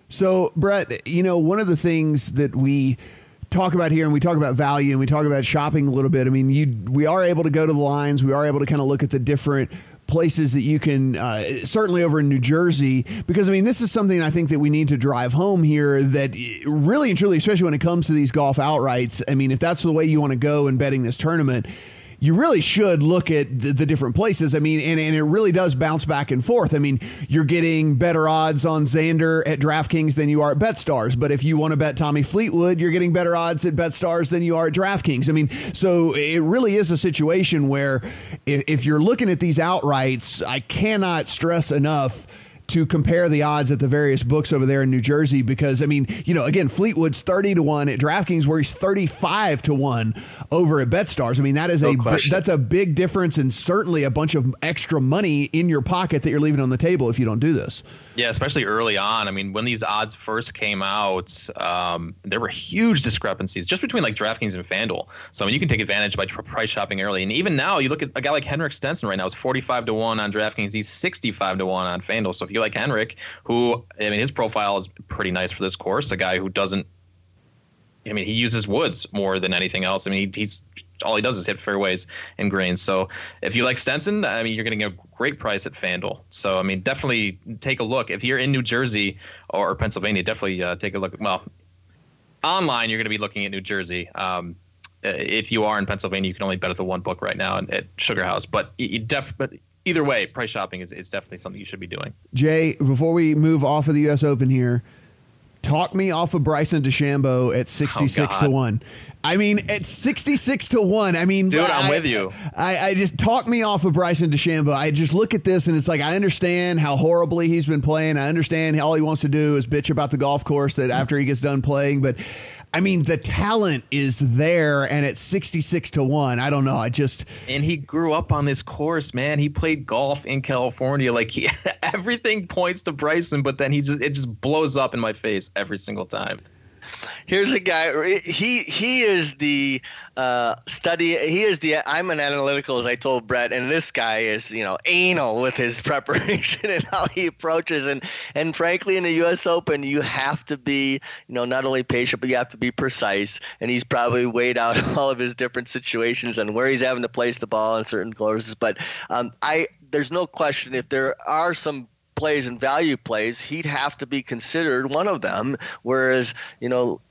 So, Brett, you know, one of the things that we talk about here and we talk about value and we talk about shopping a little bit. I mean, you we are able to go to the lines, we are able to kind of look at the different places that you can uh, certainly over in New Jersey because I mean this is something I think that we need to drive home here that really and truly especially when it comes to these golf outrights I mean if that's the way you want to go in betting this tournament you really should look at the, the, different places. I mean, and, and it really does bounce back and forth. I mean, you're getting better odds on Xander at DraftKings than you are at BetStars. But if you want to bet Tommy Fleetwood, you're getting better odds at BetStars than you are at DraftKings. I mean, so it really is a situation where if, if you're looking at these outrights, I cannot stress enough to compare the odds at the various books over there in New Jersey because I mean, you know, again, Fleetwood's 30 to 1 at DraftKings where he's 35 to 1 over at BetStars. I mean, that is no a question. that's a big difference and certainly a bunch of extra money in your pocket that you're leaving on the table if you don't do this. Yeah, especially early on. I mean, when these odds first came out, um, there were huge discrepancies just between like DraftKings and FanDuel. So I mean, you can take advantage by price shopping early. And even now, you look at a guy like Henrik Stenson right now is 45 to one on DraftKings. He's 65 to one on FanDuel. So if you like Henrik, who I mean, his profile is pretty nice for this course. A guy who doesn't. I mean, he uses woods more than anything else. I mean, he, he's all he does is hit fairways and greens. So if you like Stenson, I mean, you're getting a great price at FanDuel. So I mean, definitely take a look. If you're in New Jersey or Pennsylvania, definitely uh, take a look. Well, online you're going to be looking at New Jersey. Um, if you are in Pennsylvania, you can only bet at the one book right now at Sugar House. But you def- but either way, price shopping is, is definitely something you should be doing. Jay, before we move off of the U.S. Open here, talk me off of Bryson DeChambeau at 66 oh, to 1. I mean, at 66 to 1, I mean, dude, I, I'm with you. I, I, just talk me off of Bryson DeChambeau. I just look at this and it's like, I understand how horribly he's been playing. I understand all he wants to do is bitch about the golf course that after he gets done playing, but I mean, the talent is there, and it's 66 to 1. I don't know. I just. And he grew up on this course, man. He played golf in California. Like, he, everything points to Bryson, but then he just, it just blows up in my face every single time. Here's a guy. He he is the uh, study. He is the. I'm an analytical, as I told Brett, and this guy is you know anal with his preparation and how he approaches. And and frankly, in the U.S. Open, you have to be you know not only patient, but you have to be precise. And he's probably weighed out all of his different situations and where he's having to place the ball in certain courses. But um, I there's no question if there are some plays and value plays, he'd have to be considered one of them. Whereas, you know,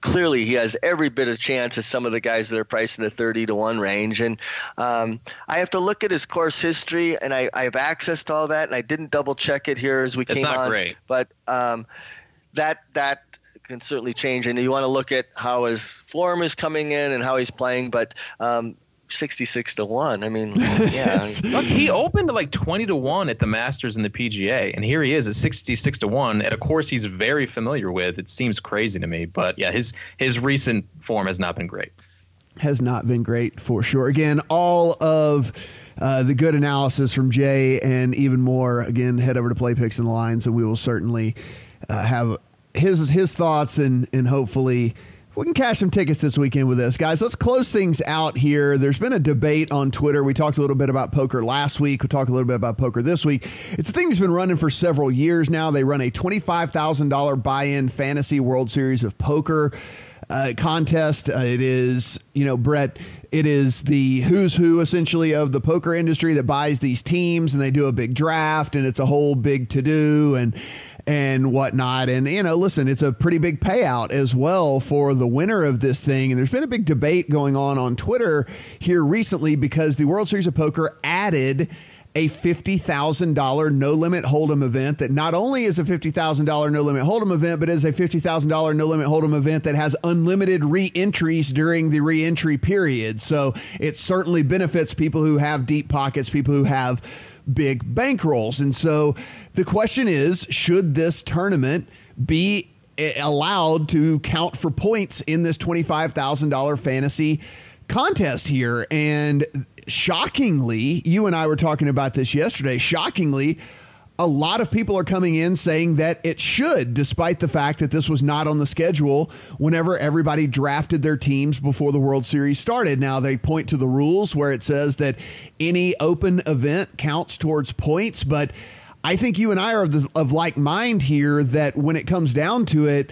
clearly he has every bit of chance as some of the guys that are priced in the 30 to 1 range. And um, I have to look at his course history, and I, I, have access to all that, and I didn't double check it here as we it's came not on. Great. But um, that that can certainly change, and you want to look at how his form is coming in and how he's playing. But um, 66 to 1. I mean, yeah. Look, he opened to like 20 to 1 at the Masters and the PGA, and here he is at 66 to 1 at a course he's very familiar with. It seems crazy to me, but yeah, his his recent form has not been great. Has not been great for sure. Again, all of uh, the good analysis from Jay and even more. Again, head over to Play Picks and the Lines, and we will certainly uh, have his his thoughts and and hopefully we can cash some tickets this weekend with this, guys. Let's close things out here. There's been a debate on Twitter. We talked a little bit about poker last week. We talked a little bit about poker this week. It's a thing that's been running for several years now. They run a $25,000 buy in fantasy World Series of Poker uh, contest. Uh, it is, you know, Brett, it is the who's who essentially of the poker industry that buys these teams and they do a big draft and it's a whole big to do. And, and whatnot. And, you know, listen, it's a pretty big payout as well for the winner of this thing. And there's been a big debate going on on Twitter here recently because the World Series of Poker added a $50,000 no limit hold'em event that not only is a $50,000 no limit hold'em event, but is a $50,000 no limit hold'em event that has unlimited re entries during the re entry period. So it certainly benefits people who have deep pockets, people who have big bankrolls. And so the question is should this tournament be eh, allowed to count for points in this $25,000 fantasy contest here? And shockingly, you and I were talking about this yesterday. Shockingly, a lot of people are coming in saying that it should, despite the fact that this was not on the schedule whenever everybody drafted their teams before the World Series started. Now, they point to the rules where it says that any open event counts towards points, but I think you and I are of, the, of like mind here that when it comes down to it,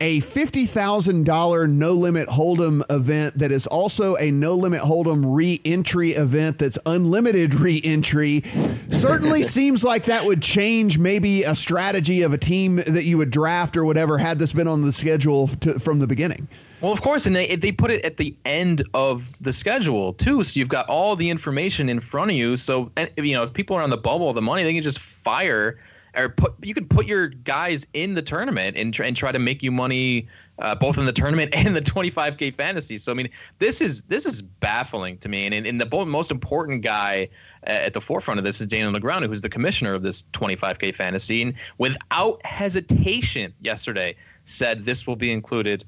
a $50,000 no limit hold'em event that is also a no limit hold'em re-entry event that's unlimited re-entry certainly seems like that would change maybe a strategy of a team that you would draft or whatever had this been on the schedule to, from the beginning. Well, of course, and they they put it at the end of the schedule too, so you've got all the information in front of you. So, and, you know, if people are on the bubble of the money, they can just fire or put you could put your guys in the tournament and try, and try to make you money uh, both in the tournament and the 25k fantasy. So I mean, this is this is baffling to me. And, and the most important guy uh, at the forefront of this is Daniel Negreanu, who's the commissioner of this 25k fantasy, and without hesitation yesterday said this will be included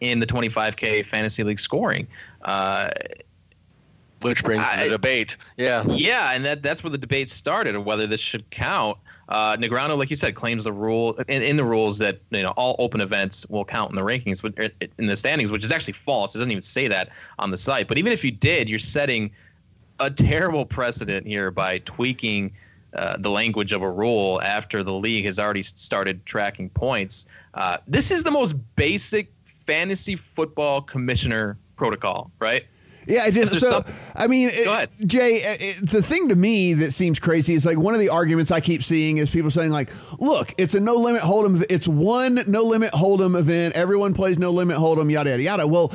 in the 25k fantasy league scoring. Uh, which brings I, the debate. Yeah. Yeah, and that that's where the debate started of whether this should count. Uh, Negreanu, like you said, claims the rule in, in, the rules that you know all open events will count in the rankings, in the standings, which is actually false. It doesn't even say that on the site. But even if you did, you're setting a terrible precedent here by tweaking uh, the language of a rule after the league has already started tracking points. Uh, this is the most basic fantasy football commissioner protocol, right? Yeah, just so I mean, it, Jay, it, the thing to me that seems crazy is like one of the arguments I keep seeing is people saying like, "Look, it's a no limit hold'em. It's one no limit hold'em event. Everyone plays no limit hold'em. Yada yada yada." Well,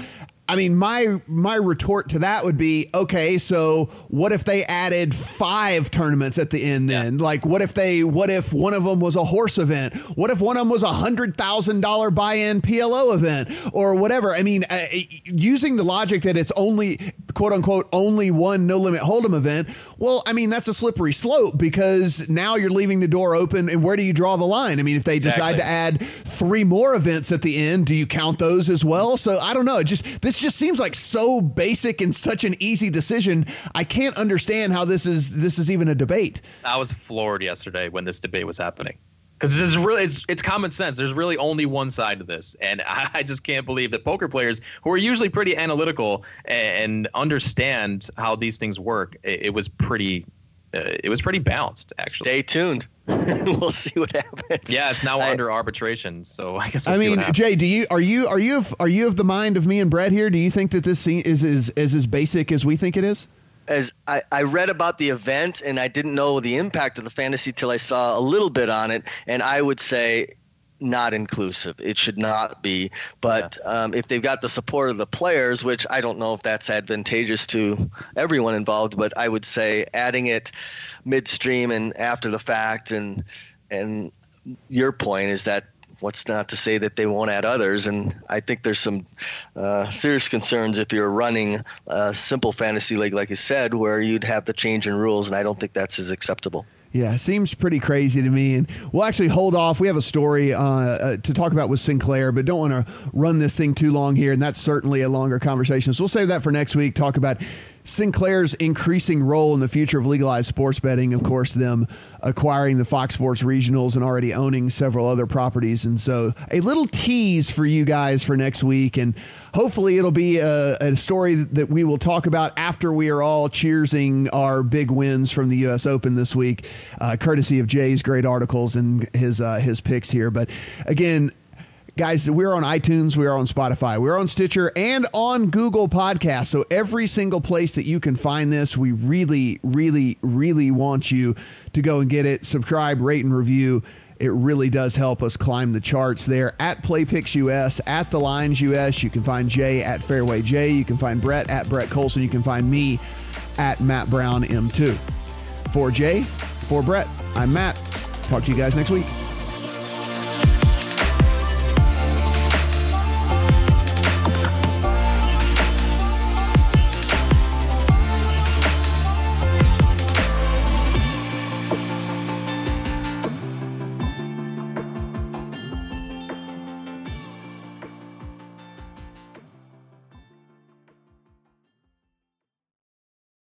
I mean, my my retort to that would be, okay, so what if they added five tournaments at the end? Then, yeah. like, what if they, what if one of them was a horse event? What if one of them was a hundred thousand dollar buy-in PLO event or whatever? I mean, uh, using the logic that it's only quote unquote only one no limit hold'em event. Well, I mean, that's a slippery slope because now you're leaving the door open. And where do you draw the line? I mean, if they decide to add three more events at the end, do you count those as well? So I don't know. It just this just seems like so basic and such an easy decision. I can't understand how this is this is even a debate. I was floored yesterday when this debate was happening because really it's it's common sense. There's really only one side to this, and I just can't believe that poker players who are usually pretty analytical and understand how these things work, it, it was pretty uh, it was pretty balanced actually. Stay tuned. we'll see what happens. Yeah, it's now I, under arbitration, so I guess. We'll I mean, Jay, do you are you are you of, are you of the mind of me and Brett here? Do you think that this is is is as basic as we think it is? As I, I read about the event and I didn't know the impact of the fantasy till I saw a little bit on it, and I would say not inclusive. It should not be. But yeah. um, if they've got the support of the players, which I don't know if that's advantageous to everyone involved, but I would say adding it midstream and after the fact, and and your point is that what's not to say that they won't add others? And I think there's some uh, serious concerns if you're running a simple fantasy league, like you said, where you'd have the change in rules, and I don't think that's as acceptable. Yeah, seems pretty crazy to me. And we'll actually hold off. We have a story uh, uh, to talk about with Sinclair, but don't want to run this thing too long here. And that's certainly a longer conversation. So we'll save that for next week. Talk about Sinclair's increasing role in the future of legalized sports betting, of course, them acquiring the Fox Sports regionals and already owning several other properties. And so, a little tease for you guys for next week. And hopefully, it'll be a, a story that we will talk about after we are all cheersing our big wins from the U.S. Open this week, uh, courtesy of Jay's great articles and his, uh, his picks here. But again, Guys, we're on iTunes, we are on Spotify, we're on Stitcher, and on Google Podcasts. So every single place that you can find this, we really, really, really want you to go and get it. Subscribe, rate, and review. It really does help us climb the charts there at PlayPicks US, at The Lines US. You can find Jay at Fairway Jay. You can find Brett at Brett Collson. You can find me at Matt Brown M2. For Jay, for Brett, I'm Matt. Talk to you guys next week.